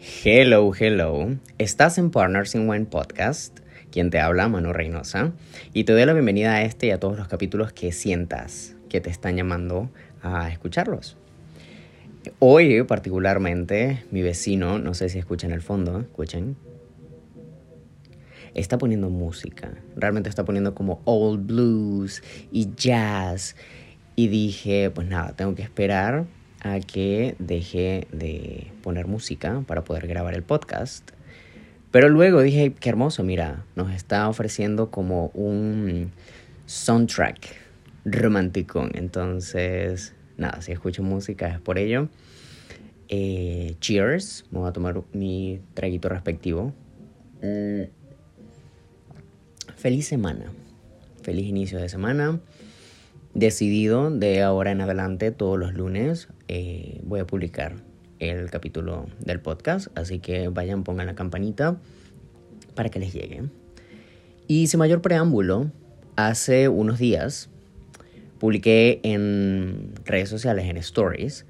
Hello, hello. Estás en Partners in Wine Podcast, quien te habla, Manu Reynosa, y te doy la bienvenida a este y a todos los capítulos que sientas que te están llamando a escucharlos. Hoy, particularmente, mi vecino, no sé si escuchan el fondo, escuchen, está poniendo música. Realmente está poniendo como old blues y jazz. Y dije, pues nada, tengo que esperar a que deje de poner música para poder grabar el podcast. Pero luego dije, qué hermoso, mira, nos está ofreciendo como un soundtrack romántico. Entonces, nada, si escucho música es por ello. Eh, cheers, me voy a tomar mi traguito respectivo. Mm. Feliz semana, feliz inicio de semana decidido de ahora en adelante todos los lunes eh, voy a publicar el capítulo del podcast, así que vayan, pongan la campanita para que les llegue. Y sin mayor preámbulo, hace unos días publiqué en redes sociales, en stories,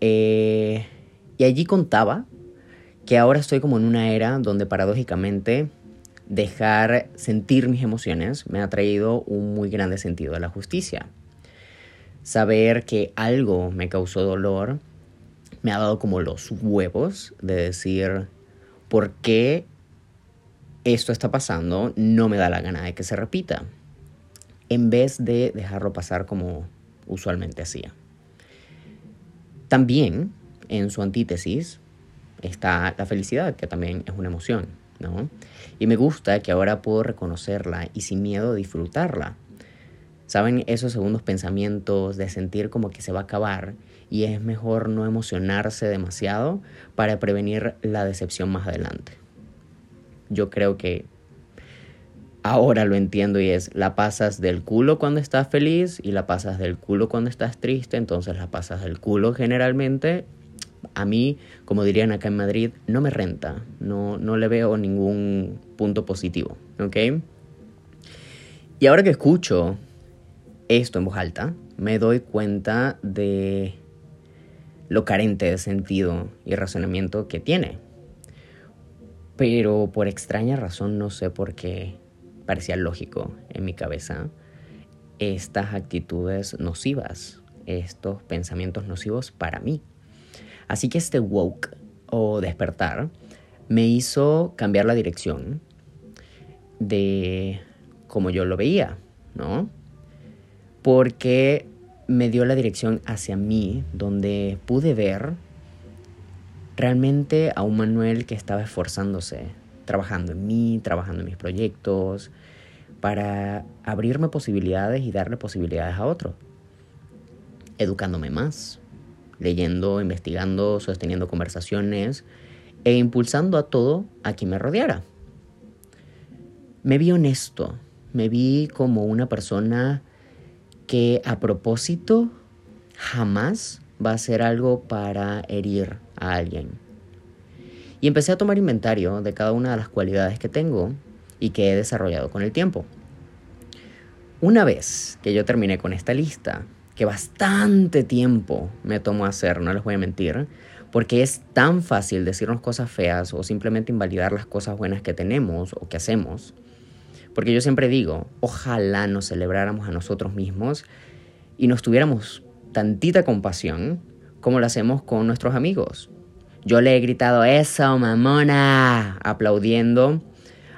eh, y allí contaba que ahora estoy como en una era donde paradójicamente dejar sentir mis emociones me ha traído un muy grande sentido de la justicia. Saber que algo me causó dolor me ha dado como los huevos de decir por qué esto está pasando, no me da la gana de que se repita, en vez de dejarlo pasar como usualmente hacía. También, en su antítesis, está la felicidad, que también es una emoción. Y me gusta que ahora puedo reconocerla y sin miedo disfrutarla. ¿Saben esos segundos pensamientos de sentir como que se va a acabar y es mejor no emocionarse demasiado para prevenir la decepción más adelante? Yo creo que ahora lo entiendo y es la pasas del culo cuando estás feliz y la pasas del culo cuando estás triste, entonces la pasas del culo generalmente a mí, como dirían acá en Madrid, no me renta, no, no le veo ningún punto positivo, ¿ok? Y ahora que escucho esto en voz alta, me doy cuenta de lo carente de sentido y razonamiento que tiene. Pero por extraña razón, no sé por qué parecía lógico en mi cabeza estas actitudes nocivas, estos pensamientos nocivos para mí. Así que este woke o despertar me hizo cambiar la dirección de como yo lo veía, ¿no? Porque me dio la dirección hacia mí, donde pude ver realmente a un Manuel que estaba esforzándose, trabajando en mí, trabajando en mis proyectos, para abrirme posibilidades y darle posibilidades a otros, educándome más, leyendo, investigando, sosteniendo conversaciones e impulsando a todo a quien me rodeara. Me vi honesto, me vi como una persona que a propósito jamás va a hacer algo para herir a alguien. Y empecé a tomar inventario de cada una de las cualidades que tengo y que he desarrollado con el tiempo. Una vez que yo terminé con esta lista, que bastante tiempo me tomó hacer, no les voy a mentir, porque es tan fácil decirnos cosas feas o simplemente invalidar las cosas buenas que tenemos o que hacemos. Porque yo siempre digo, ojalá nos celebráramos a nosotros mismos y nos tuviéramos tantita compasión como lo hacemos con nuestros amigos. Yo le he gritado eso, mamona, aplaudiendo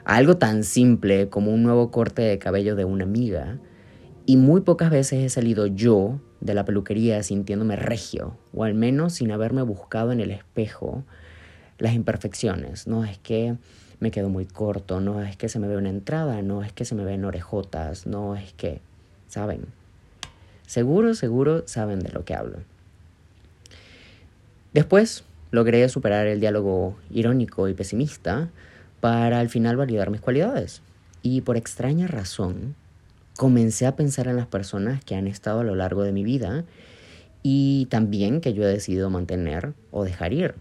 algo tan simple como un nuevo corte de cabello de una amiga y muy pocas veces he salido yo de la peluquería sintiéndome regio, o al menos sin haberme buscado en el espejo las imperfecciones. No es que me quedo muy corto, no es que se me ve una entrada, no es que se me ven orejotas, no es que, ¿saben? Seguro, seguro saben de lo que hablo. Después logré superar el diálogo irónico y pesimista para al final validar mis cualidades. Y por extraña razón, comencé a pensar en las personas que han estado a lo largo de mi vida y también que yo he decidido mantener o dejar ir.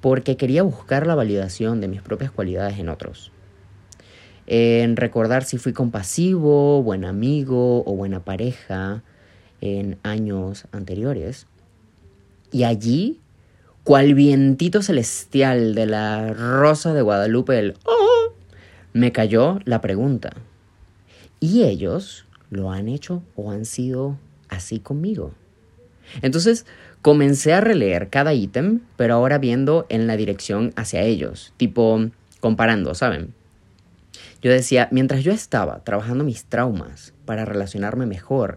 Porque quería buscar la validación de mis propias cualidades en otros. En recordar si fui compasivo, buen amigo o buena pareja en años anteriores. Y allí cual vientito celestial de la rosa de Guadalupe, el oh, me cayó la pregunta. ¿Y ellos lo han hecho o han sido así conmigo? Entonces comencé a releer cada ítem, pero ahora viendo en la dirección hacia ellos, tipo comparando, ¿saben? Yo decía, mientras yo estaba trabajando mis traumas para relacionarme mejor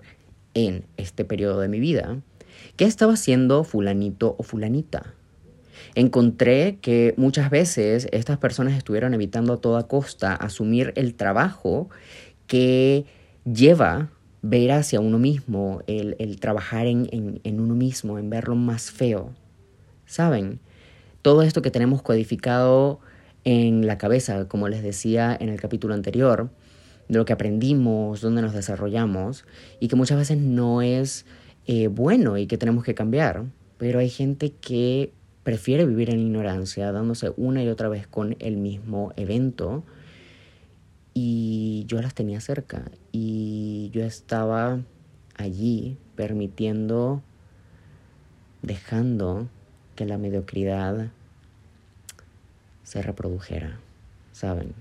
en este periodo de mi vida, ¿qué estaba haciendo fulanito o fulanita? Encontré que muchas veces estas personas estuvieron evitando a toda costa asumir el trabajo que lleva ver hacia uno mismo, el, trabajar en, en uno mismo, en verlo más feo. ¿Saben? Todo esto que tenemos codificado en la cabeza, como les decía en el capítulo anterior, de lo que aprendimos, dónde nos desarrollamos, y que muchas veces no es eh, bueno y que tenemos que cambiar. Pero hay gente que prefiere vivir en ignorancia, dándose una y otra vez con el mismo evento. Y yo las tenía cerca y yo estaba allí permitiendo, dejando que la mediocridad se reprodujera, ¿saben?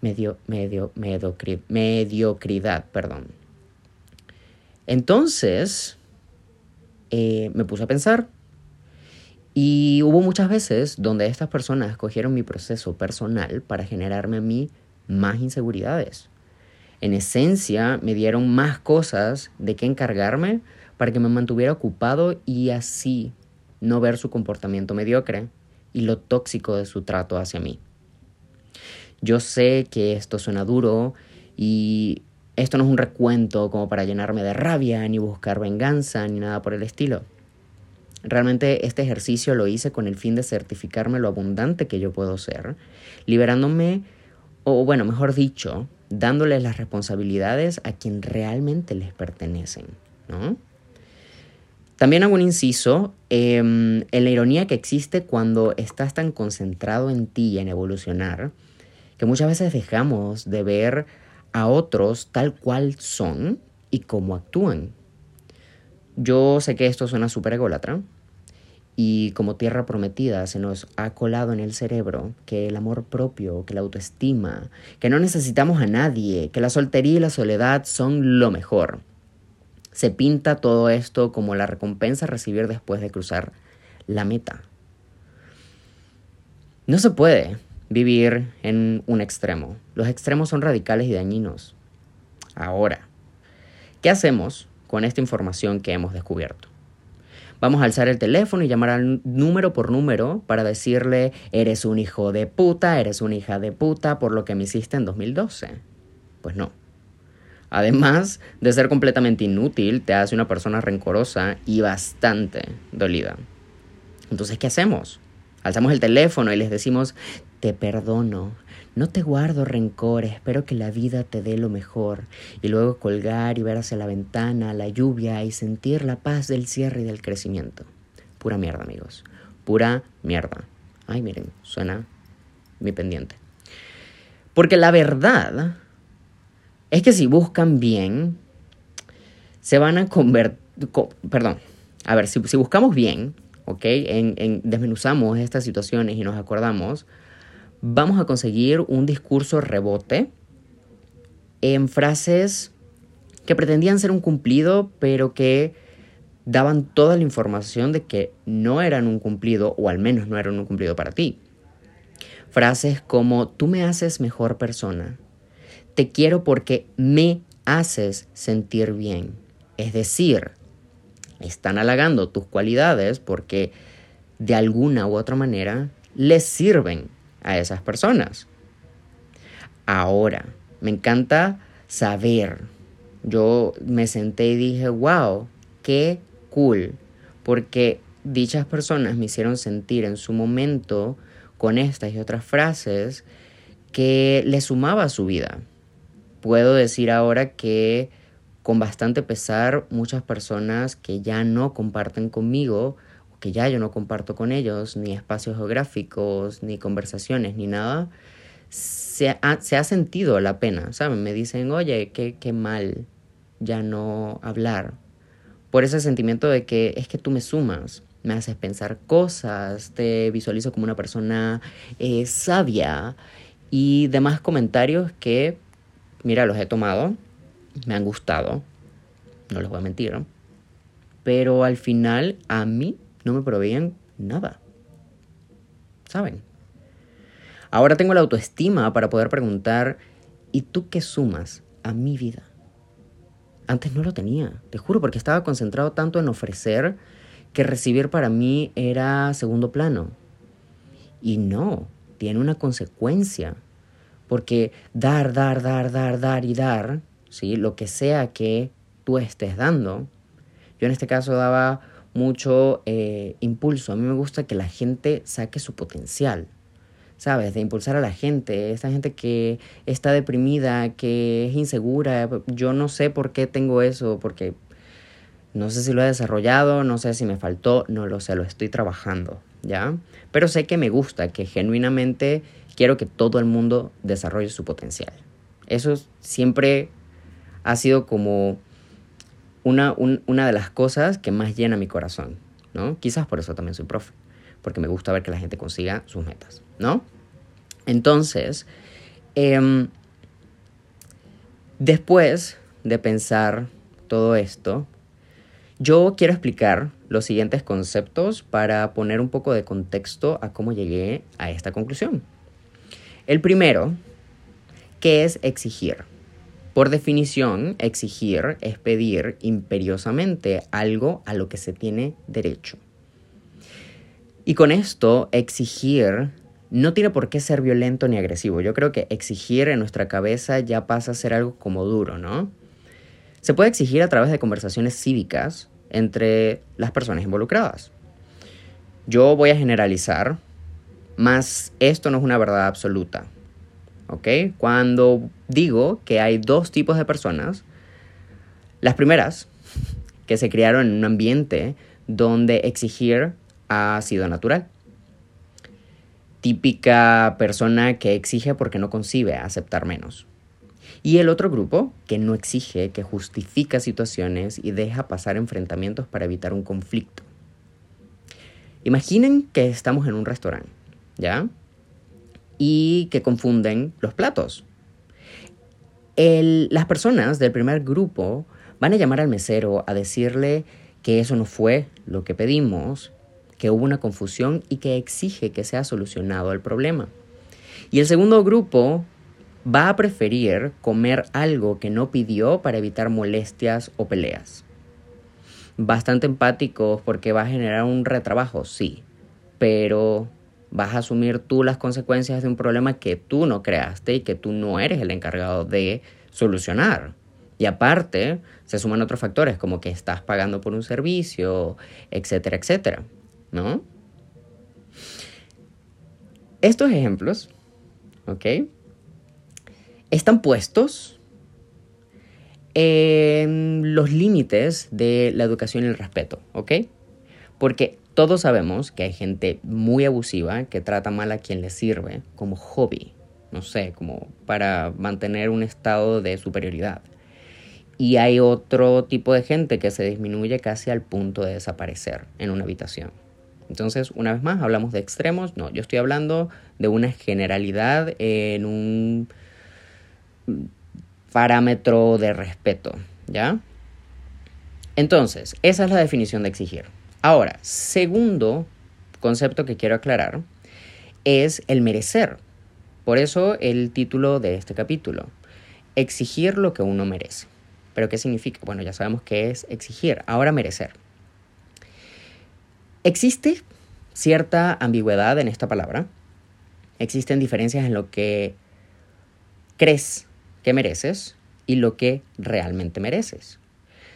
Medio, medio, mediocridad, perdón. Entonces, eh, me puse a pensar y hubo muchas veces donde estas personas cogieron mi proceso personal para generarme a mí más inseguridades. En esencia, me dieron más cosas de qué encargarme para que me mantuviera ocupado y así no ver su comportamiento mediocre y lo tóxico de su trato hacia mí. Yo sé que esto suena duro y esto no es un recuento como para llenarme de rabia, ni buscar venganza, ni nada por el estilo. Realmente este ejercicio lo hice con el fin de certificarme lo abundante que yo puedo ser, liberándome, o bueno, mejor dicho, dándoles las responsabilidades a quien realmente les pertenecen, ¿no? También hago un inciso em, en la ironía que existe cuando estás tan concentrado en ti y en evolucionar, que muchas veces dejamos de ver a otros tal cual son y cómo actúan. Yo sé que esto suena súper ególatra y como tierra prometida se nos ha colado en el cerebro que el amor propio, que la autoestima, que no necesitamos a nadie, que la soltería y la soledad son lo mejor. Se pinta todo esto como la recompensa a recibir después de cruzar la meta. No se puede vivir en un extremo. Los extremos son radicales y dañinos. Ahora, ¿qué hacemos con esta información que hemos descubierto? Vamos a alzar el teléfono y llamar al número por número para decirle, eres un hijo de puta, eres una hija de puta por lo que me hiciste en 2012. Pues no. Además de ser completamente inútil, te hace una persona rencorosa y bastante dolida. Entonces, ¿qué hacemos? Alzamos el teléfono y les decimos, te perdono, no te guardo rencor, espero que la vida te dé lo mejor. Y luego colgar y ver hacia la ventana, la lluvia y sentir la paz del cierre y del crecimiento. Pura mierda, amigos. Pura mierda. Ay, miren, suena mi pendiente. Porque la verdad es que si buscan bien, se van a convertir... Perdón. A ver, si, buscamos bien, ¿ok? en, desmenuzamos estas situaciones y nos acordamos, vamos a conseguir un discurso rebote en frases que pretendían ser un cumplido, pero que daban toda la información de que no eran un cumplido, o al menos no eran un cumplido para ti. Frases como, tú me haces mejor persona, te quiero porque me haces sentir bien. Es decir, están halagando tus cualidades porque de alguna u otra manera les sirven a esas personas. Ahora, me encanta saber. Yo me senté y dije, wow, qué cool, porque dichas personas me hicieron sentir en su momento con estas y otras frases que le sumaba a su vida. Puedo decir ahora que con bastante pesar muchas personas que ya no comparten conmigo que ya yo no comparto con ellos, ni espacios geográficos, ni conversaciones, ni nada, se ha, se ha sentido la pena, ¿saben? Me dicen, oye, qué, qué mal ya no hablar. Por ese sentimiento de que es que tú me sumas, me haces pensar cosas, te visualizo como una persona eh, sabia y demás comentarios que, mira, los he tomado, me han gustado, no les voy a mentir, pero al final a mí no me proveían nada. ¿Saben? Ahora tengo la autoestima para poder preguntar, ¿y tú qué sumas a mi vida? Antes no lo tenía, te juro, porque estaba concentrado tanto en ofrecer que recibir para mí era segundo plano. Y no, tiene una consecuencia. Porque dar, dar, dar, dar, dar y dar, ¿sí? lo que sea que tú estés dando, yo en este caso daba mucho eh, impulso. A mí me gusta que la gente saque su potencial. ¿sabes? De impulsar a la gente, esta gente que está deprimida, que es insegura. Yo no sé por qué tengo eso, porque no sé si lo he desarrollado, no sé si me faltó, no lo sé, lo estoy trabajando, ¿ya? Pero sé que me gusta, que genuinamente quiero que todo el mundo desarrolle su potencial. Eso siempre ha sido como una, una de las cosas que más llena mi corazón, ¿no? Quizás por eso también soy profe, porque me gusta ver que la gente consiga sus metas, ¿no? Entonces, em, después de pensar todo esto, yo quiero explicar los siguientes conceptos para poner un poco de contexto a cómo llegué a esta conclusión. El primero, ¿qué es exigir? Por definición, exigir es pedir imperiosamente algo a lo que se tiene derecho. Y con esto, exigir no tiene por qué ser violento ni agresivo. Yo creo que exigir en nuestra cabeza ya pasa a ser algo como duro, ¿no? Se puede exigir a través de conversaciones cívicas entre las personas involucradas. Yo voy a generalizar, mas esto no es una verdad absoluta. ¿Ok? Cuando digo que hay dos tipos de personas, las primeras, que se criaron en un ambiente donde exigir ha sido natural típica persona que exige porque no concibe aceptar menos. Y el otro grupo que no exige, que justifica situaciones y deja pasar enfrentamientos para evitar un conflicto. Imaginen que estamos en un restaurante, ¿ya? Y que confunden los platos. las personas del primer grupo van a llamar al mesero a decirle que eso no fue lo que pedimos que hubo una confusión y que exige que sea solucionado el problema. Y el segundo grupo va a preferir comer algo que no pidió para evitar molestias o peleas. Bastante empáticos porque va a generar un retrabajo, sí, pero vas a asumir tú las consecuencias de un problema que tú no creaste y que tú no eres el encargado de solucionar. Y aparte, se suman otros factores como que estás pagando por un servicio, etcétera, etcétera. ¿no? Estos ejemplos, ¿ok? Están puestos en los límites de la educación y el respeto, ¿ok? Porque todos sabemos que hay gente muy abusiva que trata mal a quien le sirve como hobby, no sé, como para mantener un estado de superioridad. Y hay otro tipo de gente que se disminuye casi al punto de desaparecer en una habitación. Entonces, una vez más, hablamos de extremos. No, yo estoy hablando de una generalidad en un parámetro de respeto, ¿ya? Entonces, esa es la definición de exigir. Ahora, segundo concepto que quiero aclarar es el merecer. Por eso el título de este capítulo, exigir lo que uno merece. ¿Pero qué significa? Bueno, ya sabemos qué es exigir. Ahora merecer. Existe cierta ambigüedad en esta palabra. Existen diferencias en lo que crees que mereces y lo que realmente mereces.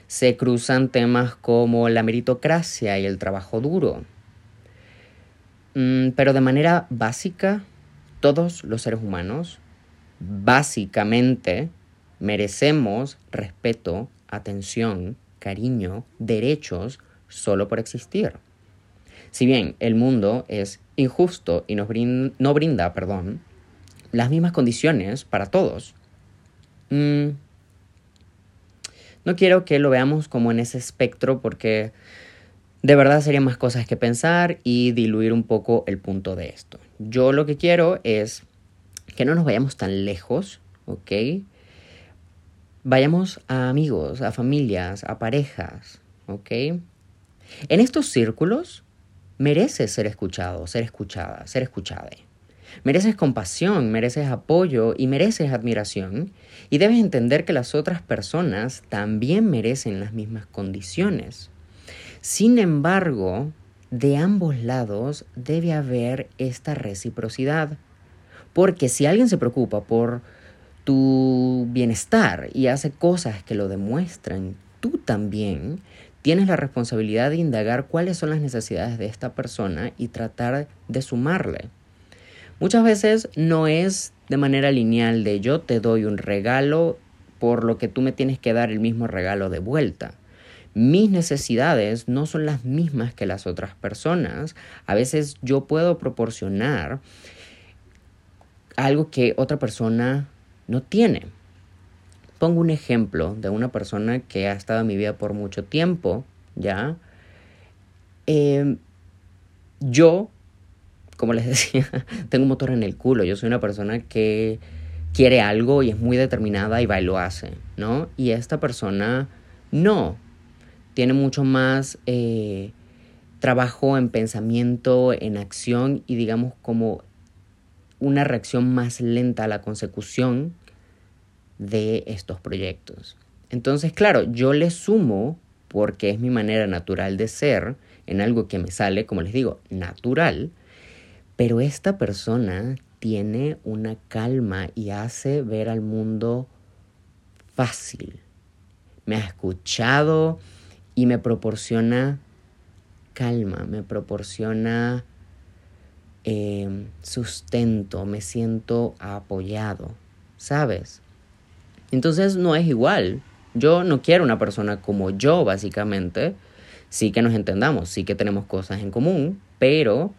Se cruzan temas como la meritocracia y el trabajo duro. Mm, pero de manera básica, todos los seres humanos básicamente merecemos respeto, atención, cariño, derechos solo por existir. Si bien el mundo es injusto y nos no brinda perdón, las mismas condiciones para todos, mm, no quiero que lo veamos como en ese espectro porque de verdad serían más cosas que pensar y diluir un poco el punto de esto. Yo lo que quiero es que no nos vayamos tan lejos, ¿ok? Vayamos a amigos, a familias, a parejas, ¿ok? En estos círculos mereces ser escuchado, ser escuchada, ser escuchada. Mereces compasión, mereces apoyo y mereces admiración. Y debes entender que las otras personas también merecen las mismas condiciones. Sin embargo, de ambos lados debe haber esta reciprocidad. Porque si alguien se preocupa por tu bienestar y hace cosas que lo demuestran, tú también tienes la responsabilidad de indagar cuáles son las necesidades de esta persona y tratar de sumarle. Muchas veces no es de manera lineal de yo te doy un regalo por lo que tú me tienes que dar el mismo regalo de vuelta. Mis necesidades no son las mismas que las otras personas. A veces yo puedo proporcionar algo que otra persona no tiene. Pongo un ejemplo de una persona que ha estado en mi vida por mucho tiempo, ¿ya? Eh, yo como les decía, tengo un motor en el culo. Yo soy una persona que quiere algo y es muy determinada y va y lo hace, ¿no? Y esta persona no. Tiene mucho más eh, trabajo en pensamiento, en acción y digamos como una reacción más lenta a la consecución de estos proyectos. Entonces, claro, yo le sumo porque es mi manera natural de ser en algo que me sale, como les digo, natural, pero esta persona tiene una calma y hace ver al mundo fácil. Me ha escuchado y me proporciona calma, me proporciona em, sustento, me siento apoyado, ¿sabes? Entonces no es igual. Yo no quiero una persona como yo, básicamente. Sí que nos entendamos, sí que tenemos cosas en común, pero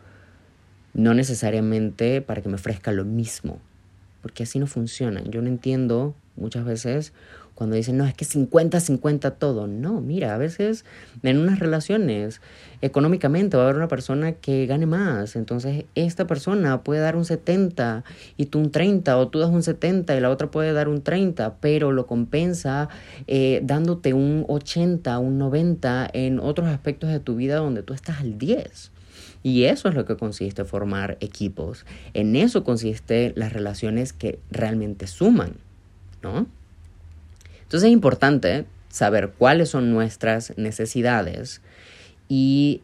no necesariamente para que me ofrezca lo mismo, porque así no funciona. Yo no entiendo muchas veces cuando dicen, no, es que 50-50 todo. No, mira, a veces en unas relaciones económicamente va a haber una persona que gane más. Entonces, esta persona puede dar un 70 y tú un 30, o tú das un 70 y la otra puede dar un 30, pero lo compensa eh, dándote un 80, un 90 en otros aspectos de tu vida donde tú estás al 10. Y eso es lo que consiste formar equipos. En eso consiste las relaciones que realmente suman, ¿no? Entonces es importante saber cuáles son nuestras necesidades y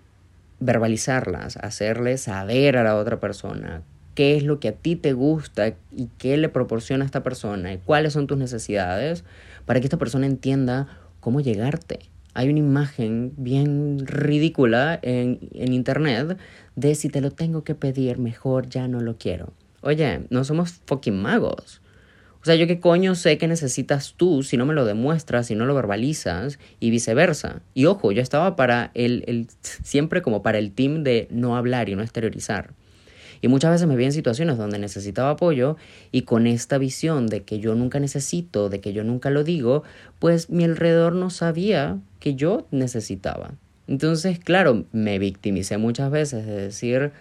verbalizarlas, hacerle saber a la otra persona qué es lo que a ti te gusta y qué le proporciona a esta persona y cuáles son tus necesidades para que esta persona entienda cómo llegarte hay una imagen bien ridícula en, en internet de si te lo tengo que pedir, mejor ya no lo quiero. Oye, no somos fucking magos. O sea, yo qué coño sé que necesitas tú si no me lo demuestras, si no lo verbalizas y viceversa. Y ojo, yo estaba para el, el siempre como para el team de no hablar y no exteriorizar. Y muchas veces me vi en situaciones donde necesitaba apoyo y con esta visión de que yo nunca necesito, de que yo nunca lo digo, pues mi alrededor no sabía que yo necesitaba. Entonces, claro, me victimicé muchas veces de decir,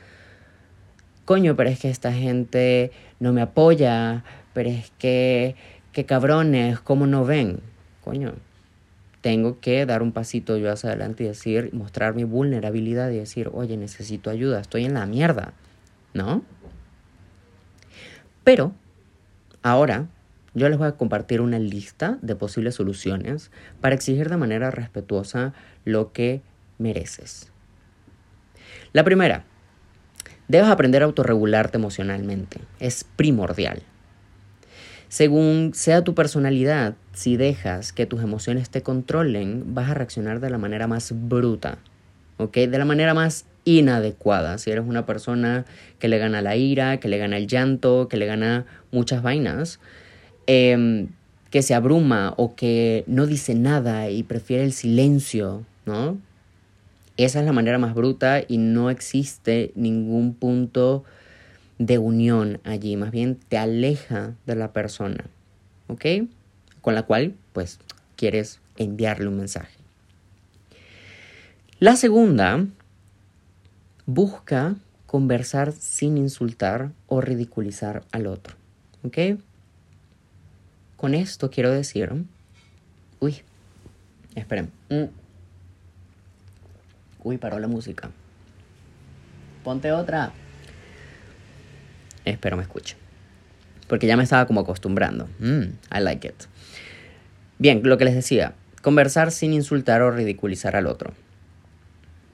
coño, pero es que esta gente no me apoya, pero es que, qué cabrones, ¿cómo no ven? Coño, tengo que dar un pasito yo hacia adelante y decir, mostrar mi vulnerabilidad y decir, oye, necesito ayuda, estoy en la mierda. ¿no? Pero ahora yo les voy a compartir una lista de posibles soluciones para exigir de manera respetuosa lo que mereces. La primera, debes aprender a autorregularte emocionalmente. Es primordial. Según sea tu personalidad, si dejas que tus emociones te controlen, vas a reaccionar de la manera más bruta, ¿ok? De la manera más inadecuada. Si eres una persona que le gana la ira, que le gana el llanto, que le gana muchas vainas, em, que se abruma o que no dice nada y prefiere el silencio, ¿no? Esa es la manera más bruta y no existe ningún punto de unión allí, más bien te aleja de la persona, ¿ok? Con la cual, pues, quieres enviarle un mensaje. La segunda, busca conversar sin insultar o ridiculizar al otro. ¿Ok? Con esto quiero decir... Uy, esperen. Uy, paró la música. Ponte otra. Espero me escuche. Porque ya me estaba como acostumbrando. Mm, I like it. Bien, lo que les decía. Conversar sin insultar o ridiculizar al otro.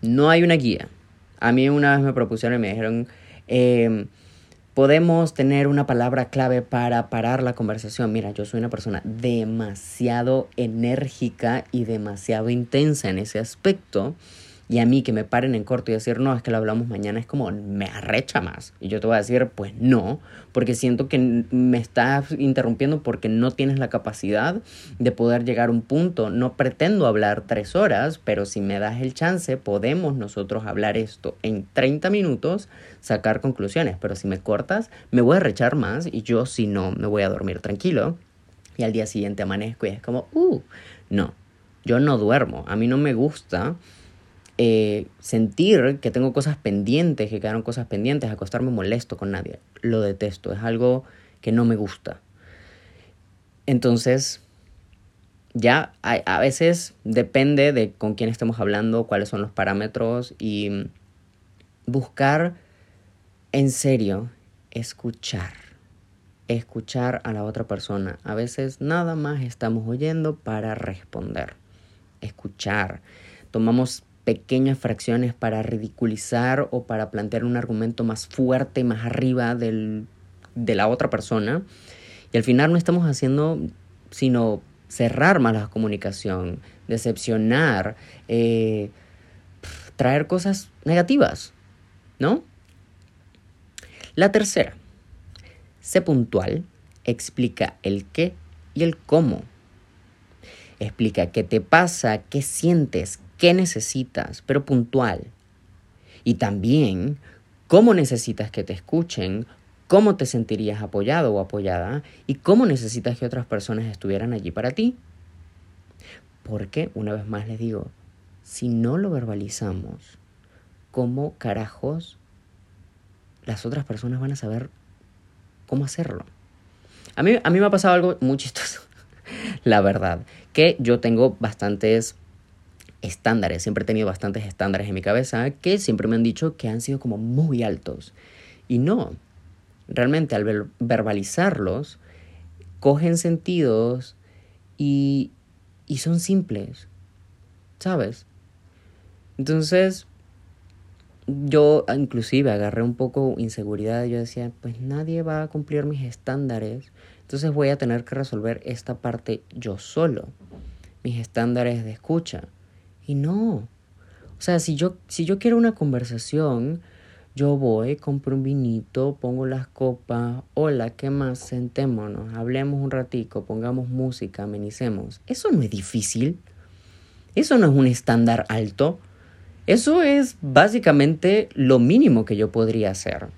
No hay una guía. A mí una vez me propusieron y me dijeron, em, podemos tener una palabra clave para parar la conversación. Mira, yo soy una persona demasiado enérgica y demasiado intensa en ese aspecto. Y a mí que me paren en corto y decir, no, es que lo hablamos mañana, es como, me arrecha más. Y yo te voy a decir, pues no, porque siento que me estás interrumpiendo porque no tienes la capacidad de poder llegar a un punto. No pretendo hablar tres horas, pero si me das el chance, podemos nosotros hablar esto en 30 minutos, sacar conclusiones. Pero si me cortas, me voy a arrechar más y yo si no, me voy a dormir tranquilo. Y al día siguiente amanezco y es como, uh, no, yo no duermo. A mí no me gusta eh, sentir que tengo cosas pendientes, que quedaron cosas pendientes, acostarme molesto con nadie. Lo detesto, es algo que no me gusta. Entonces, ya a, veces depende de con quién estemos hablando, cuáles son los parámetros y buscar en serio escuchar. Escuchar a la otra persona. A veces nada más estamos oyendo para responder. Escuchar. Tomamos pequeñas fracciones para ridiculizar o para plantear un argumento más fuerte, más arriba del, de la otra persona. Y al final no estamos haciendo sino cerrar más la comunicación, decepcionar, eh, traer cosas negativas, ¿no? La tercera, sé puntual, explica el qué y el cómo. Explica qué te pasa, qué sientes, qué necesitas, pero puntual. Y también cómo necesitas que te escuchen, cómo te sentirías apoyado o apoyada y cómo necesitas que otras personas estuvieran allí para ti. Porque, una vez más les digo, si no lo verbalizamos, ¿cómo carajos las otras personas van a saber cómo hacerlo? A mí, a mí me ha pasado algo muy chistoso, la verdad, que yo tengo bastantes estándares, siempre he tenido bastantes estándares en mi cabeza que siempre me han dicho que han sido como muy altos. Y no, realmente al verbalizarlos, cogen sentidos y, y son simples, ¿sabes? Entonces, yo inclusive agarré un poco inseguridad, yo decía, pues nadie va a cumplir mis estándares, entonces voy a tener que resolver esta parte yo solo, mis estándares de escucha. Y no. O sea, si yo, si yo quiero una conversación, yo voy, compro un vinito, pongo las copas, hola, ¿qué más? Sentémonos, hablemos un ratico, pongamos música, amenicemos. Eso no es difícil. Eso no es un estándar alto. Eso es básicamente lo mínimo que yo podría hacer.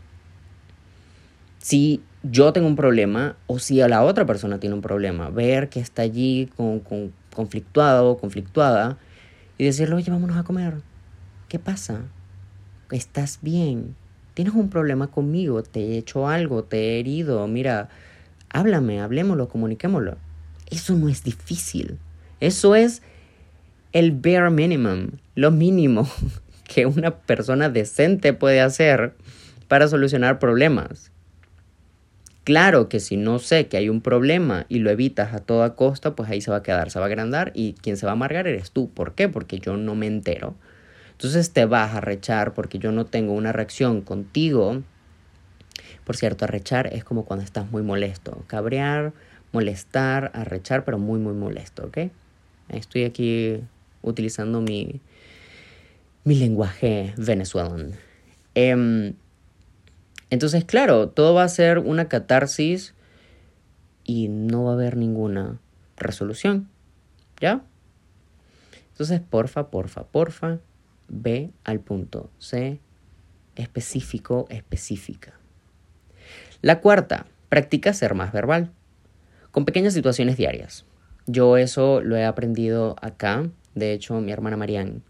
Si yo tengo un problema o si a la otra persona tiene un problema, ver que está allí con, con conflictuado o conflictuada, y decirle, oye, vámonos a comer. ¿Qué pasa? ¿Estás bien? ¿Tienes un problema conmigo? ¿Te he hecho algo? ¿Te he herido? Mira, háblame, hablemoslo, comuniquémoslo. Eso no es difícil. Eso es el bare minimum, lo mínimo que una persona decente puede hacer para solucionar problemas. Claro que si no sé que hay un problema y lo evitas a toda costa, pues ahí se va a quedar, se va a agrandar y quien se va a amargar eres tú. ¿Por qué? Porque yo no me entero. Entonces te vas a rechar porque yo no tengo una reacción contigo. Por cierto, arrechar es como cuando estás muy molesto. Cabrear, molestar, arrechar, pero muy, muy molesto, ¿ok? Estoy aquí utilizando mi, mi lenguaje venezolano. Eh, entonces, claro, todo va a ser una catarsis y no va a haber ninguna resolución. ¿Ya? Entonces, porfa, porfa, porfa, ve al punto. C específico, específica. La cuarta, practica ser más verbal, con pequeñas situaciones diarias. Yo eso lo he aprendido acá. De hecho, mi hermana Marianne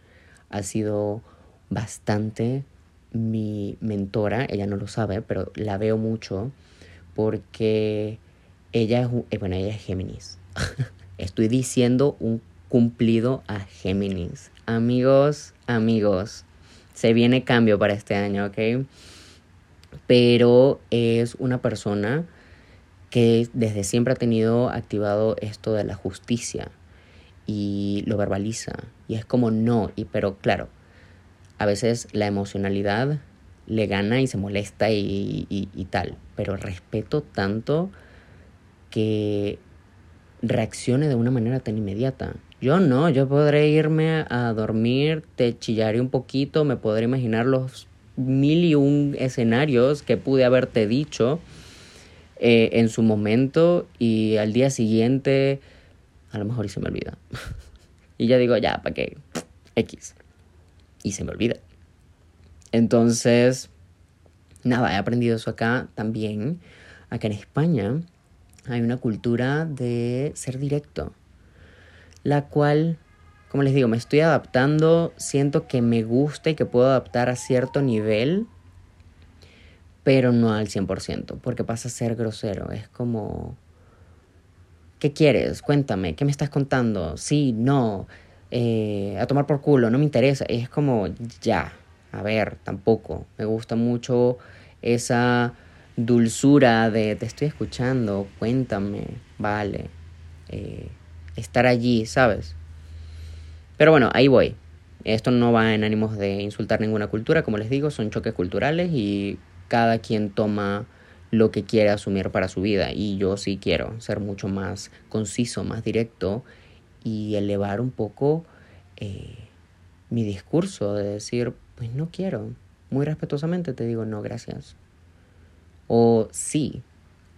ha sido bastante mi mentora, ella no lo sabe, pero la veo mucho porque ella es, eh, bueno, ella es Géminis. Estoy diciendo un cumplido a Géminis. Amigos, amigos, se viene cambio para este año, ¿ok? Pero es una persona que desde siempre ha tenido activado esto de la justicia y lo verbaliza y es como no, y pero claro, a veces la emocionalidad le gana y se molesta y, tal, pero respeto tanto que reaccione de una manera tan inmediata. Yo no, yo podré irme a dormir, te chillaré un poquito, me podré imaginar los mil y un escenarios que pude haberte dicho eh, en su momento y al día siguiente a lo mejor y se me olvida. y ya digo, ya, ¿para qué? X. Y se me olvida. Entonces, nada, he aprendido eso acá también. Acá en España hay una cultura de ser directo, la cual, como les digo, me estoy adaptando, siento que me gusta y que puedo adaptar a cierto nivel, pero no al 100%, porque pasa a ser grosero, es como, ¿qué quieres? Cuéntame, ¿qué me estás contando? Sí, no, eh, a tomar por culo, no me interesa, es como, ya, a ver, tampoco, me gusta mucho esa dulzura de te estoy escuchando, cuéntame, vale, eh, estar allí, ¿sabes? Pero bueno, ahí voy. Esto no va en ánimos de insultar ninguna cultura, como les digo, son choques culturales y cada quien toma lo que quiere asumir para su vida y yo sí quiero ser mucho más conciso, más directo y elevar un poco eh, mi discurso de decir, pues no quiero. Muy respetuosamente te digo, no, gracias. O sí,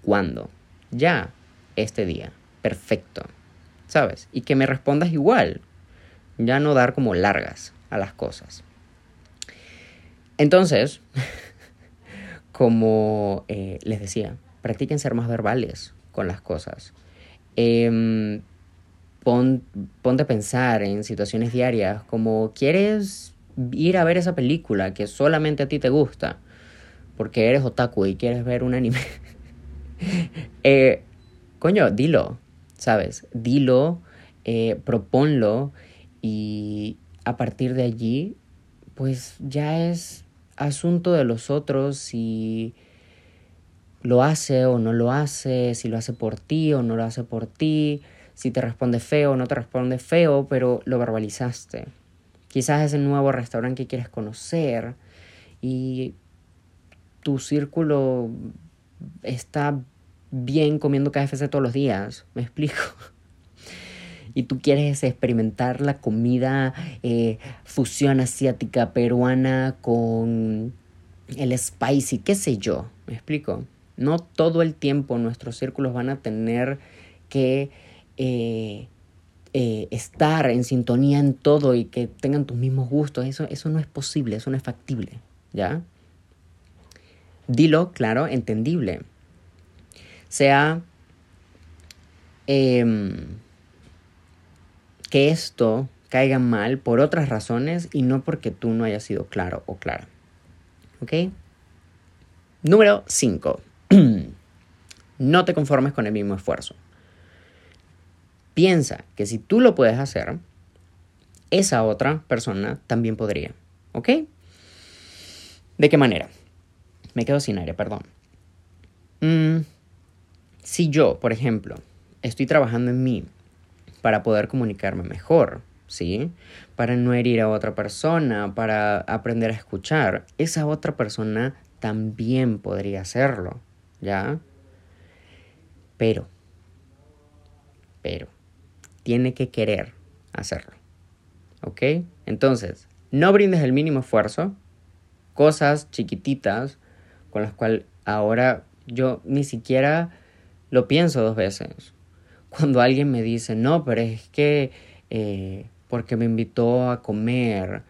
¿cuándo? Ya, este día. Perfecto. ¿Sabes? Y que me respondas igual. Ya no dar como largas a las cosas. Entonces, como eh, les decía, practiquen ser más verbales con las cosas. Em, ponte a pensar en situaciones diarias como quieres ir a ver esa película que solamente a ti te gusta porque eres otaku y quieres ver un anime, eh, coño, dilo, ¿sabes? Dilo, eh, proponlo y a partir de allí, pues ya es asunto de los otros si lo hace o no lo hace, si lo hace por ti o no lo hace por ti, si te responde feo o no te responde feo, pero lo verbalizaste. Quizás es el nuevo restaurante que quieres conocer y tu círculo está bien comiendo KFC todos los días, me explico. Y tú quieres experimentar la comida eh, fusión asiática peruana con el spicy, qué sé yo, me explico. No todo el tiempo nuestros círculos van a tener que eh, eh, estar en sintonía en todo y que tengan tus mismos gustos. Eso, eso no es posible, eso no es factible, ¿ya? Dilo claro, entendible. Sea em, que esto caiga mal por otras razones y no porque tú no hayas sido claro o clara. Número 5. no te conformes con el mismo esfuerzo. Piensa que si tú lo puedes hacer, esa otra persona también podría. ¿Ok? ¿De qué manera? Me quedo sin aire, perdón. Mm, si yo, por ejemplo, estoy trabajando en mí para poder comunicarme mejor, ¿sí? Para no herir a otra persona, para aprender a escuchar, esa otra persona también podría hacerlo, ¿ya? Pero, pero, tiene que querer hacerlo, ¿ok? Entonces, no brindes el mínimo esfuerzo, cosas chiquititas con las cuales ahora yo ni siquiera lo pienso dos veces. Cuando alguien me dice, no, pero es que eh, porque me invitó a comer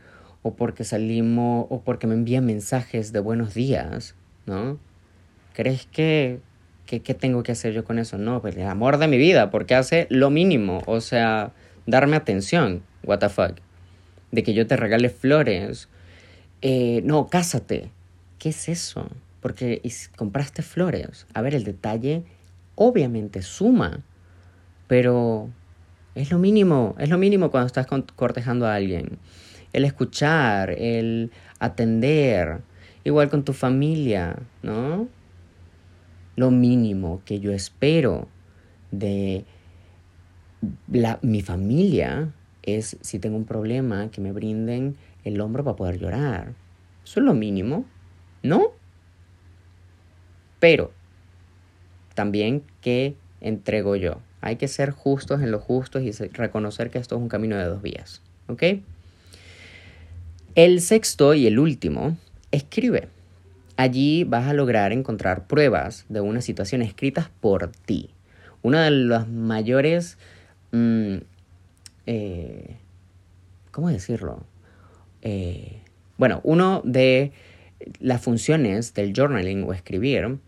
o porque salimos o porque me envía mensajes de buenos días, ¿no? ¿Crees que, que, qué tengo que hacer yo con eso? No, pues el amor de mi vida, porque hace lo mínimo, o sea, darme atención, what the fuck. de que yo te regale flores. Eh, no, cásate. ¿Qué es eso? Porque compraste flores. A ver, el detalle obviamente suma, pero es lo mínimo, es lo mínimo cuando estás cortejando a alguien. El escuchar, el atender, igual con tu familia, ¿no? Lo mínimo que yo espero de la, mi familia es si tengo un problema que me brinden el hombro para poder llorar. Eso es lo mínimo, ¿no? Pero también qué entrego yo. Hay que ser justos en lo justos y reconocer que esto es un camino de dos vías. ¿Ok? El sexto y el último, escribe. Allí vas a lograr encontrar pruebas de una situación escritas por ti. Una de las mayores... Mm, eh, ¿Cómo decirlo? Eh, bueno, uno de las funciones del journaling o escribir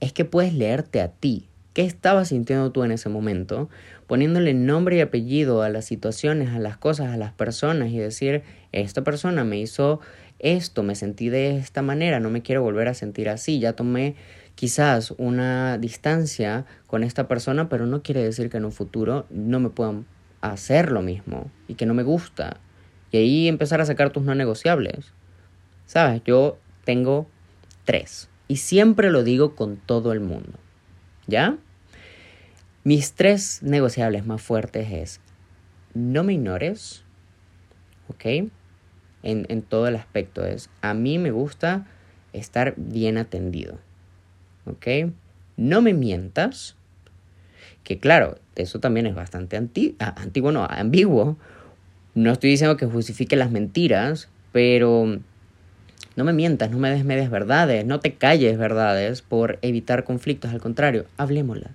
es que puedes leerte a ti. ¿Qué estabas sintiendo tú en ese momento? Poniéndole nombre y apellido a las situaciones, a las cosas, a las personas y decir, esta persona me hizo esto, me sentí de esta manera, no me quiero volver a sentir así, ya tomé quizás una distancia con esta persona, pero no quiere decir que en un futuro no me puedan hacer lo mismo y que no me gusta. Y ahí empezar a sacar tus no negociables. Sabes, yo tengo tres. Y siempre lo digo con todo el mundo. ¿Ya? Mis tres negociables más fuertes es, no me ignores, ¿ok? En, en todo el aspecto es, a mí me gusta estar bien atendido, ¿ok? No me mientas, que claro, eso también es bastante anti, antiguo, no, ambiguo. No estoy diciendo que justifique las mentiras, pero no me mientas, no me des medias verdades, no te calles verdades por evitar conflictos, al contrario, hablémosla.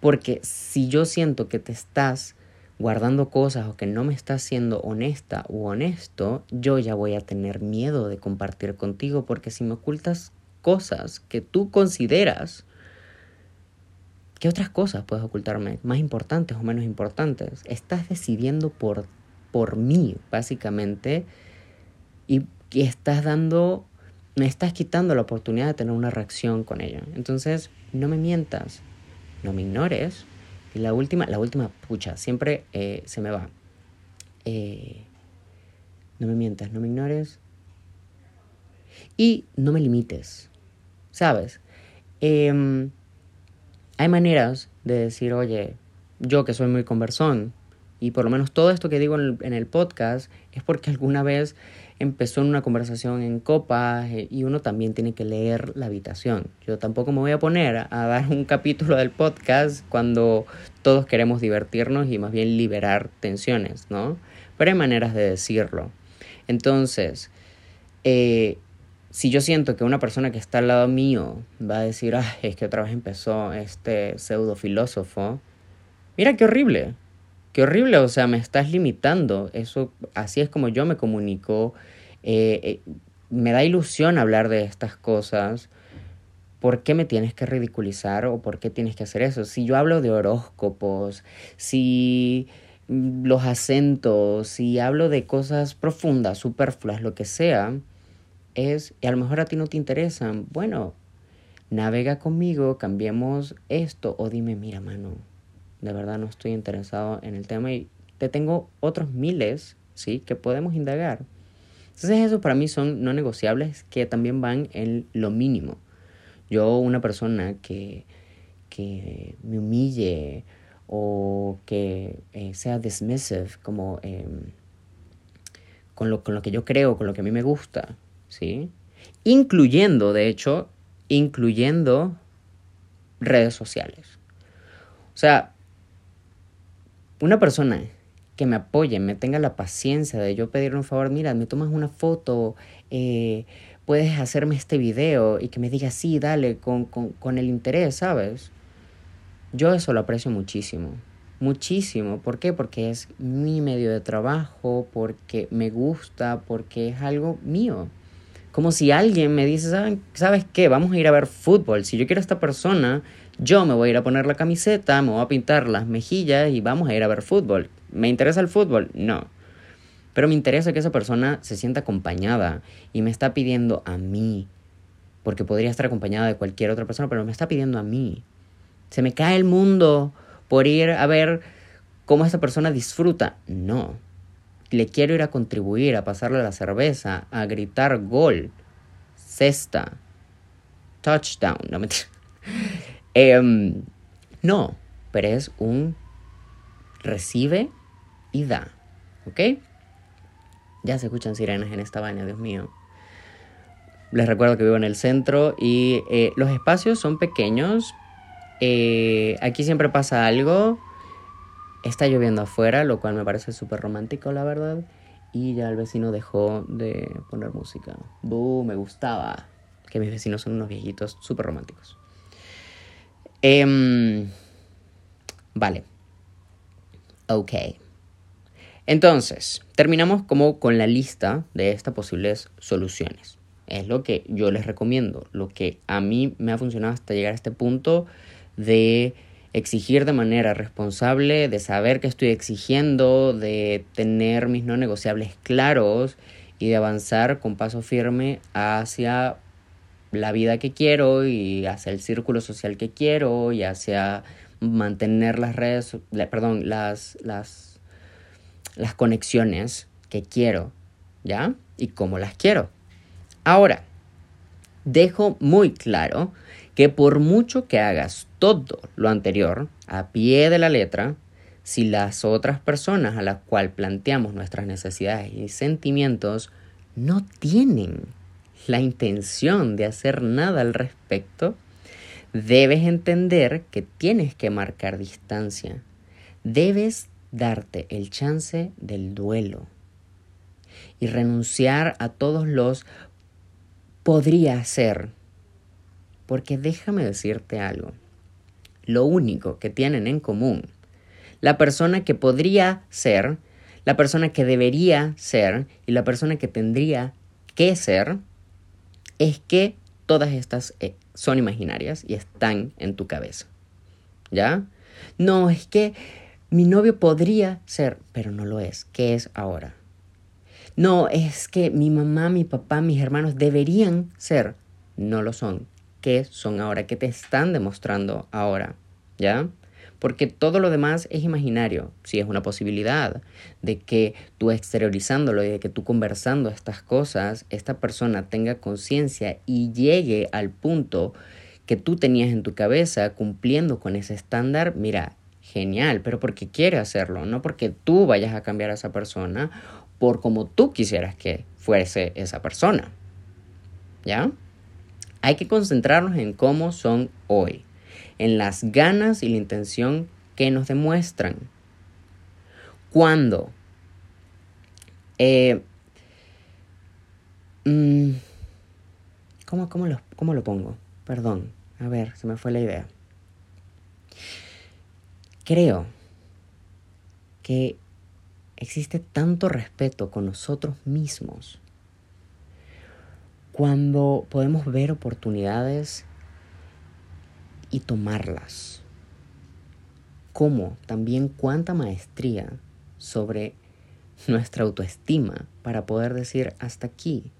Porque si yo siento que te estás guardando cosas o que no me estás siendo honesta u honesto, yo ya voy a tener miedo de compartir contigo porque si me ocultas cosas que tú consideras, ¿qué otras cosas puedes ocultarme? Más importantes o menos importantes. Estás decidiendo por, por mí, básicamente, y y estás dando, me estás quitando la oportunidad de tener una reacción con ella. Entonces, no me mientas, no me ignores. Y la última, la última, pucha, siempre eh, se me va. Eh, no me mientas, no me ignores. Y no me limites, ¿sabes? Em, hay maneras de decir, oye, yo que soy muy conversón, y por lo menos todo esto que digo en el, en el podcast es porque alguna vez empezó en una conversación en copas eh, y uno también tiene que leer la habitación. Yo tampoco me voy a poner a dar un capítulo del podcast cuando todos queremos divertirnos y más bien liberar tensiones, ¿no? Pero hay maneras de decirlo. Entonces, eh, si yo siento que una persona que está al lado mío va a decir, ah, es que otra vez empezó este pseudo filósofo, mira qué horrible, qué horrible, o sea, me estás limitando. Eso, así es como yo me comunico. Eh, eh, me da ilusión hablar de estas cosas. ¿Por qué me tienes que ridiculizar o por qué tienes que hacer eso? Si yo hablo de horóscopos, si mm, los acentos, si hablo de cosas profundas, superfluas, lo que sea, es, y a lo mejor a ti no te interesan, bueno, navega conmigo, cambiemos esto o dime, mira, mano, de verdad no estoy interesado en el tema y te tengo otros miles, ¿sí? Que podemos indagar. Entonces eso para mí son no negociables que también van en lo mínimo. Yo una persona que, que me humille o que eh, sea dismissive como em, con, lo, con lo que yo creo, con lo que a mí me gusta, ¿sí? Incluyendo, de hecho, incluyendo redes sociales. O sea, una persona que me apoye, me tenga la paciencia de yo pedirle un favor, mira, me tomas una foto, eh, puedes hacerme este video y que me diga, sí, dale, con, con, con el interés, ¿sabes? Yo eso lo aprecio muchísimo, muchísimo. ¿Por qué? Porque es mi medio de trabajo, porque me gusta, porque es algo mío. Como si alguien me dice, ¿sabes qué? Vamos a ir a ver fútbol. Si yo quiero a esta persona, yo me voy a ir a poner la camiseta, me voy a pintar las mejillas y vamos a ir a ver fútbol. ¿Me interesa el fútbol? No. pero me interesa que esa persona se sienta acompañada y me está pidiendo a mí, porque podría estar acompañada de cualquier otra persona, pero me está pidiendo a mí. Se me cae el mundo por ir a ver cómo esta persona disfruta. No. Le quiero ir a contribuir, a pasarle la cerveza, a gritar gol, cesta, touchdown. No, mentira. Em, no, pero es un recibe y da. ¿Ok? Ya se escuchan sirenas en esta baña, Dios mío. Les recuerdo que vivo en el centro y eh, los espacios son pequeños. Eh, aquí siempre pasa algo. Está lloviendo afuera, lo cual me parece súper romántico, la verdad. Y ya el vecino dejó de poner música. ¡Buh! Me gustaba. Que mis vecinos son unos viejitos súper románticos. Em, vale. Ok. Entonces, terminamos como con la lista de estas posibles soluciones. Es lo que yo les recomiendo, lo que a mí me ha funcionado hasta llegar a este punto de exigir de manera responsable, de saber que estoy exigiendo, de tener mis no negociables claros y de avanzar con paso firme hacia la vida que quiero y hacia el círculo social que quiero y hacia mantener las redes, perdón, las, las las conexiones que quiero, ¿ya? Y cómo las quiero. Ahora, dejo muy claro que por mucho que hagas todo lo anterior a pie de la letra, si las otras personas a las cuales planteamos nuestras necesidades y sentimientos no tienen la intención de hacer nada al respecto, debes entender que tienes que marcar distancia. Debes darte el chance del duelo y renunciar a todos los podría ser. Porque déjame decirte algo. Lo único que tienen en común la persona que podría ser, la persona que debería ser y la persona que tendría que ser es que todas estas eh, son imaginarias y están en tu cabeza. ¿Ya? No, es que mi novio podría ser, pero no lo es. ¿Qué es ahora? No, es que mi mamá, mi papá, mis hermanos deberían ser. No lo son. ¿Qué son ahora? ¿Qué te están demostrando ahora? ¿Ya? Porque todo lo demás es imaginario. Si es una posibilidad de que tú exteriorizándolo y de que tú conversando estas cosas, esta persona tenga conciencia y llegue al punto que tú tenías en tu cabeza cumpliendo con ese estándar, mira, genial, pero porque quiere hacerlo, no porque tú vayas a cambiar a esa persona por como tú quisieras que fuese esa persona. ¿Ya? Hay que concentrarnos en cómo son hoy, en las ganas y la intención que nos demuestran. Cuando eh, mm, ¿cómo, cómo, lo, ¿Cómo lo pongo? Perdón, a ver, se me fue la idea creo que existe tanto respeto con nosotros mismos cuando podemos ver oportunidades y tomarlas. Como también cuánta maestría sobre nuestra autoestima para poder decir hasta aquí.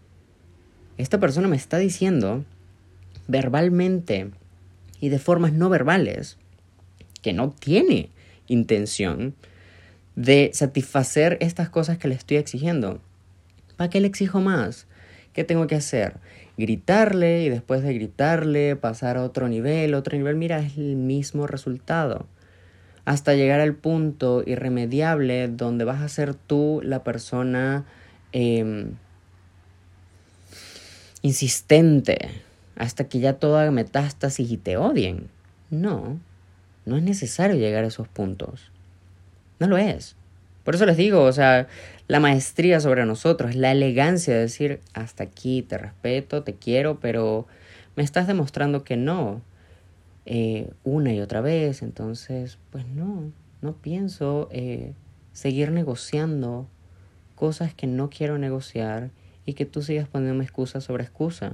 Esta persona me está diciendo verbalmente y de formas no verbales que no tiene intención de satisfacer estas cosas que le estoy exigiendo. ¿Para qué le exijo más? ¿Qué tengo que hacer? Gritarle y después de gritarle pasar a otro nivel, otro nivel, mira, es el mismo resultado. Hasta llegar al punto irremediable donde vas a ser tú la persona em, insistente, hasta que ya todo haga metástasis y te odien. No, no es necesario llegar a esos puntos. No lo es. Por eso les digo, o sea, la maestría sobre nosotros, la elegancia de decir, hasta aquí te respeto, te quiero, pero me estás demostrando que no. Eh, una y otra vez, entonces, pues no, no pienso eh, seguir negociando cosas que no quiero negociar y que tú sigas poniendo excusa sobre excusa.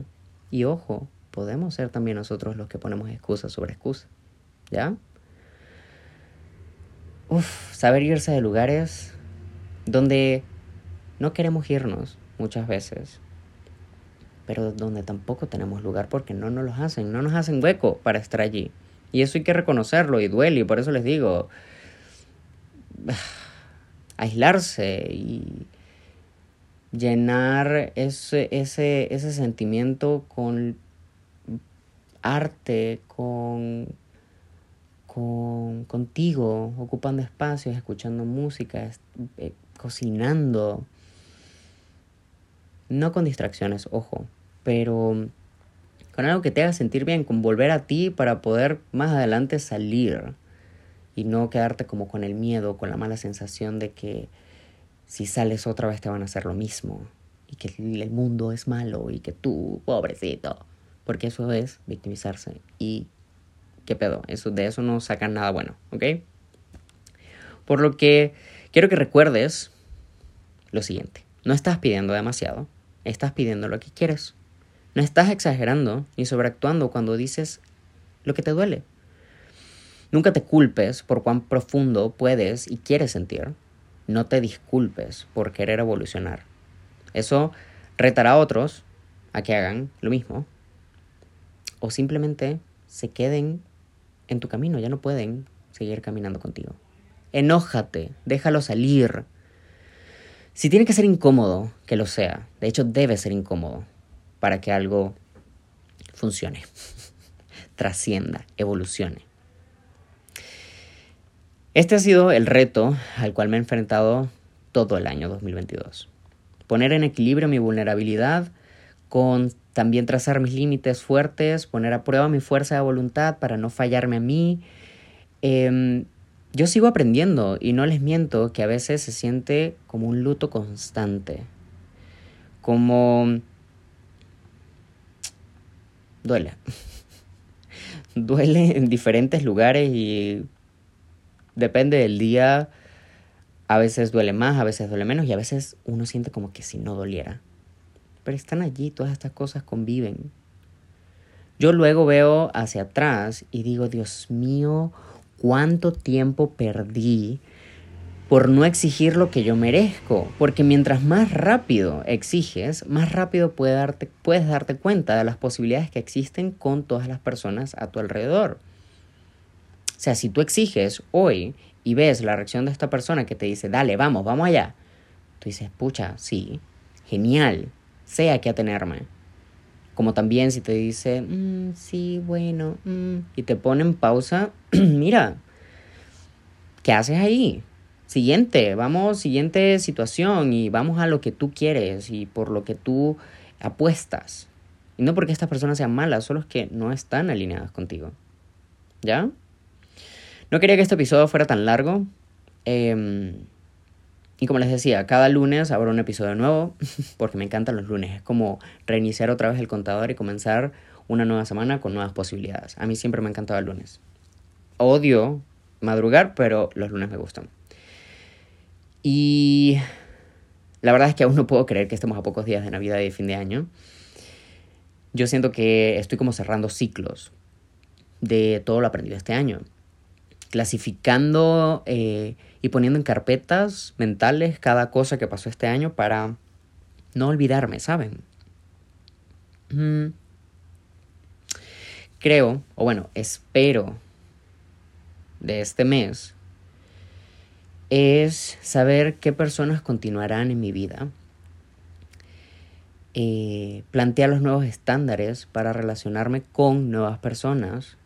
Y ojo, podemos ser también nosotros los que ponemos excusa sobre excusa. ¿Ya? Uf, saber irse de lugares donde no queremos irnos muchas veces, pero donde tampoco tenemos lugar porque no nos los hacen, no nos hacen hueco para estar allí. Y eso hay que reconocerlo y duele, y por eso les digo, aislarse y llenar ese, ese, ese sentimiento con arte, con, con contigo, ocupando espacios, escuchando música, eh, cocinando. No con distracciones, ojo, pero con algo que te haga sentir bien, con volver a ti para poder más adelante salir y no quedarte como con el miedo, con la mala sensación de que si sales otra vez te van a hacer lo mismo y que el mundo es malo y que tú, pobrecito, porque eso es victimizarse y qué pedo, eso de eso no sacan nada bueno, ¿ok? Por lo que quiero que recuerdes lo siguiente, no estás pidiendo demasiado, estás pidiendo lo que quieres. No estás exagerando ni sobreactuando cuando dices lo que te duele. Nunca te culpes por cuán profundo puedes y quieres sentir. No te disculpes por querer evolucionar. Eso retará a otros a que hagan lo mismo. O simplemente se queden en tu camino, ya no pueden seguir caminando contigo. Enójate, déjalo salir. Si tiene que ser incómodo, que lo sea. De hecho, debe ser incómodo para que algo funcione, trascienda, evolucione. Este ha sido el reto al cual me he enfrentado todo el año 2022. Poner en equilibrio mi vulnerabilidad con también trazar mis límites fuertes, poner a prueba mi fuerza de voluntad para no fallarme a mí. Em, yo sigo aprendiendo y no les miento que a veces se siente como un luto constante, como... duele. duele en diferentes lugares y depende del día. A veces duele más, a veces duele menos y a veces uno siente como que si no doliera. Pero están allí, todas estas cosas conviven. Yo luego veo hacia atrás y digo, Dios mío, cuánto tiempo perdí por no exigir lo que yo merezco. Porque mientras más rápido exiges, más rápido puedes darte, puedes darte cuenta de las posibilidades que existen con todas las personas a tu alrededor. O sea, si tú exiges hoy y ves la reacción de esta persona que te dice, dale, vamos, vamos allá, tú dices, pucha, sí, genial, sea que atenerme. Como también si te dice, mm, sí, bueno, mm", y te pone en pausa, mira, ¿qué haces ahí? Siguiente, vamos, siguiente situación y vamos a lo que tú quieres y por lo que tú apuestas. Y no porque estas personas sean malas, solo es que no están alineadas contigo. ¿Ya? No quería que este episodio fuera tan largo. Em, y como les decía, cada lunes habrá un episodio nuevo, porque me encantan los lunes. Es como reiniciar otra vez el contador y comenzar una nueva semana con nuevas posibilidades. A mí siempre me ha encantado el lunes. Odio madrugar, pero los lunes me gustan. Y la verdad es que aún no puedo creer que estemos a pocos días de Navidad y de fin de año. Yo siento que estoy como cerrando ciclos de todo lo aprendido este año clasificando eh, y poniendo en carpetas mentales cada cosa que pasó este año para no olvidarme, ¿saben? Mm. Creo, o bueno, espero de este mes es saber qué personas continuarán en mi vida, eh, plantear los nuevos estándares para relacionarme con nuevas personas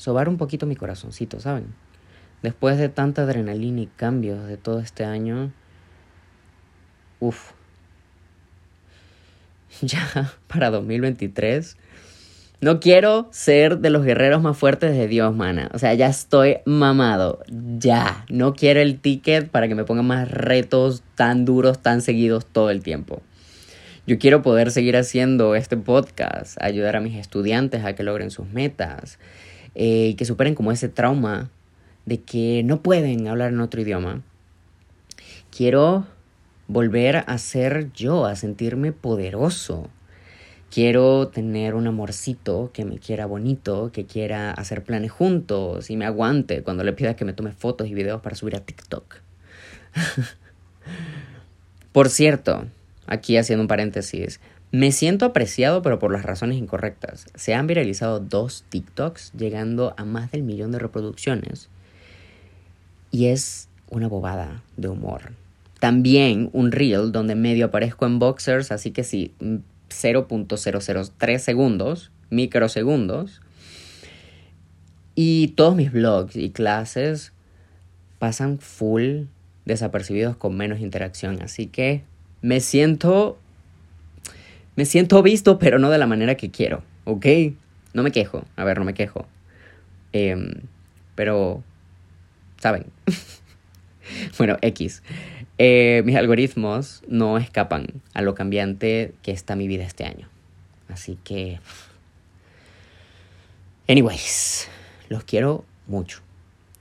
sobar un poquito mi corazoncito, ¿saben? Después de tanta adrenalina y cambios de todo este año, uff, ya para 2023, no quiero ser de los guerreros más fuertes de Dios, mana. O sea, ya estoy mamado. Ya. No quiero el ticket para que me pongan más retos tan duros, tan seguidos todo el tiempo. Yo quiero poder seguir haciendo este podcast, ayudar a mis estudiantes a que logren sus metas, eh, que superen como ese trauma de que no pueden hablar en otro idioma. Quiero volver a ser yo, a sentirme poderoso. Quiero tener un amorcito que me quiera bonito, que quiera hacer planes juntos y me aguante cuando le pida que me tome fotos y videos para subir a TikTok. Por cierto, aquí haciendo un paréntesis, me siento apreciado pero por las razones incorrectas. Se han viralizado dos TikToks llegando a más del millón de reproducciones. Y es una bobada de humor. También un reel donde medio aparezco en boxers, así que sí, 0.003 segundos, microsegundos. Y todos mis blogs y clases pasan full desapercibidos con menos interacción. Así que me siento. Me siento visto, pero no de la manera que quiero. ¿Ok? No me quejo. A ver, no me quejo. Em, pero. ¿Saben? bueno, X. Eh, mis algoritmos no escapan a lo cambiante que está mi vida este año. Así que... Anyways, los quiero mucho.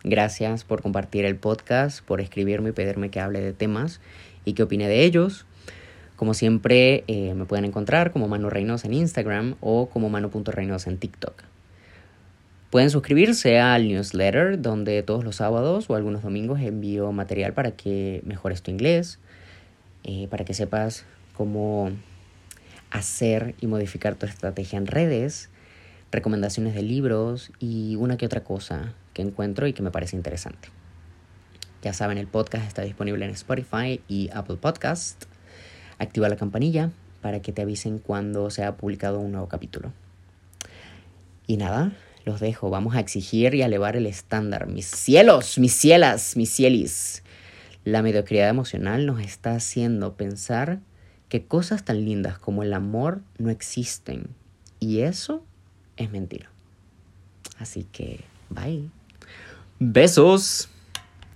Gracias por compartir el podcast, por escribirme y pedirme que hable de temas y que opine de ellos. Como siempre, eh, me pueden encontrar como Manu Reynosa en Instagram o como Manu.Reynosa en TikTok. Pueden suscribirse al newsletter donde todos los sábados o algunos domingos envío material para que mejores tu inglés, eh, para que sepas cómo hacer y modificar tu estrategia en redes, recomendaciones de libros y una que otra cosa que encuentro y que me parece interesante. Ya saben, el podcast está disponible en Spotify y Apple Podcast. Activa la campanilla para que te avisen cuando se ha publicado un nuevo capítulo. Y nada, los dejo. Vamos a exigir y a elevar el estándar. Mis cielos, mis cielas, mis cielis. La mediocridad emocional nos está haciendo pensar que cosas tan lindas como el amor no existen. Y eso es mentira. Así que, bye. Besos.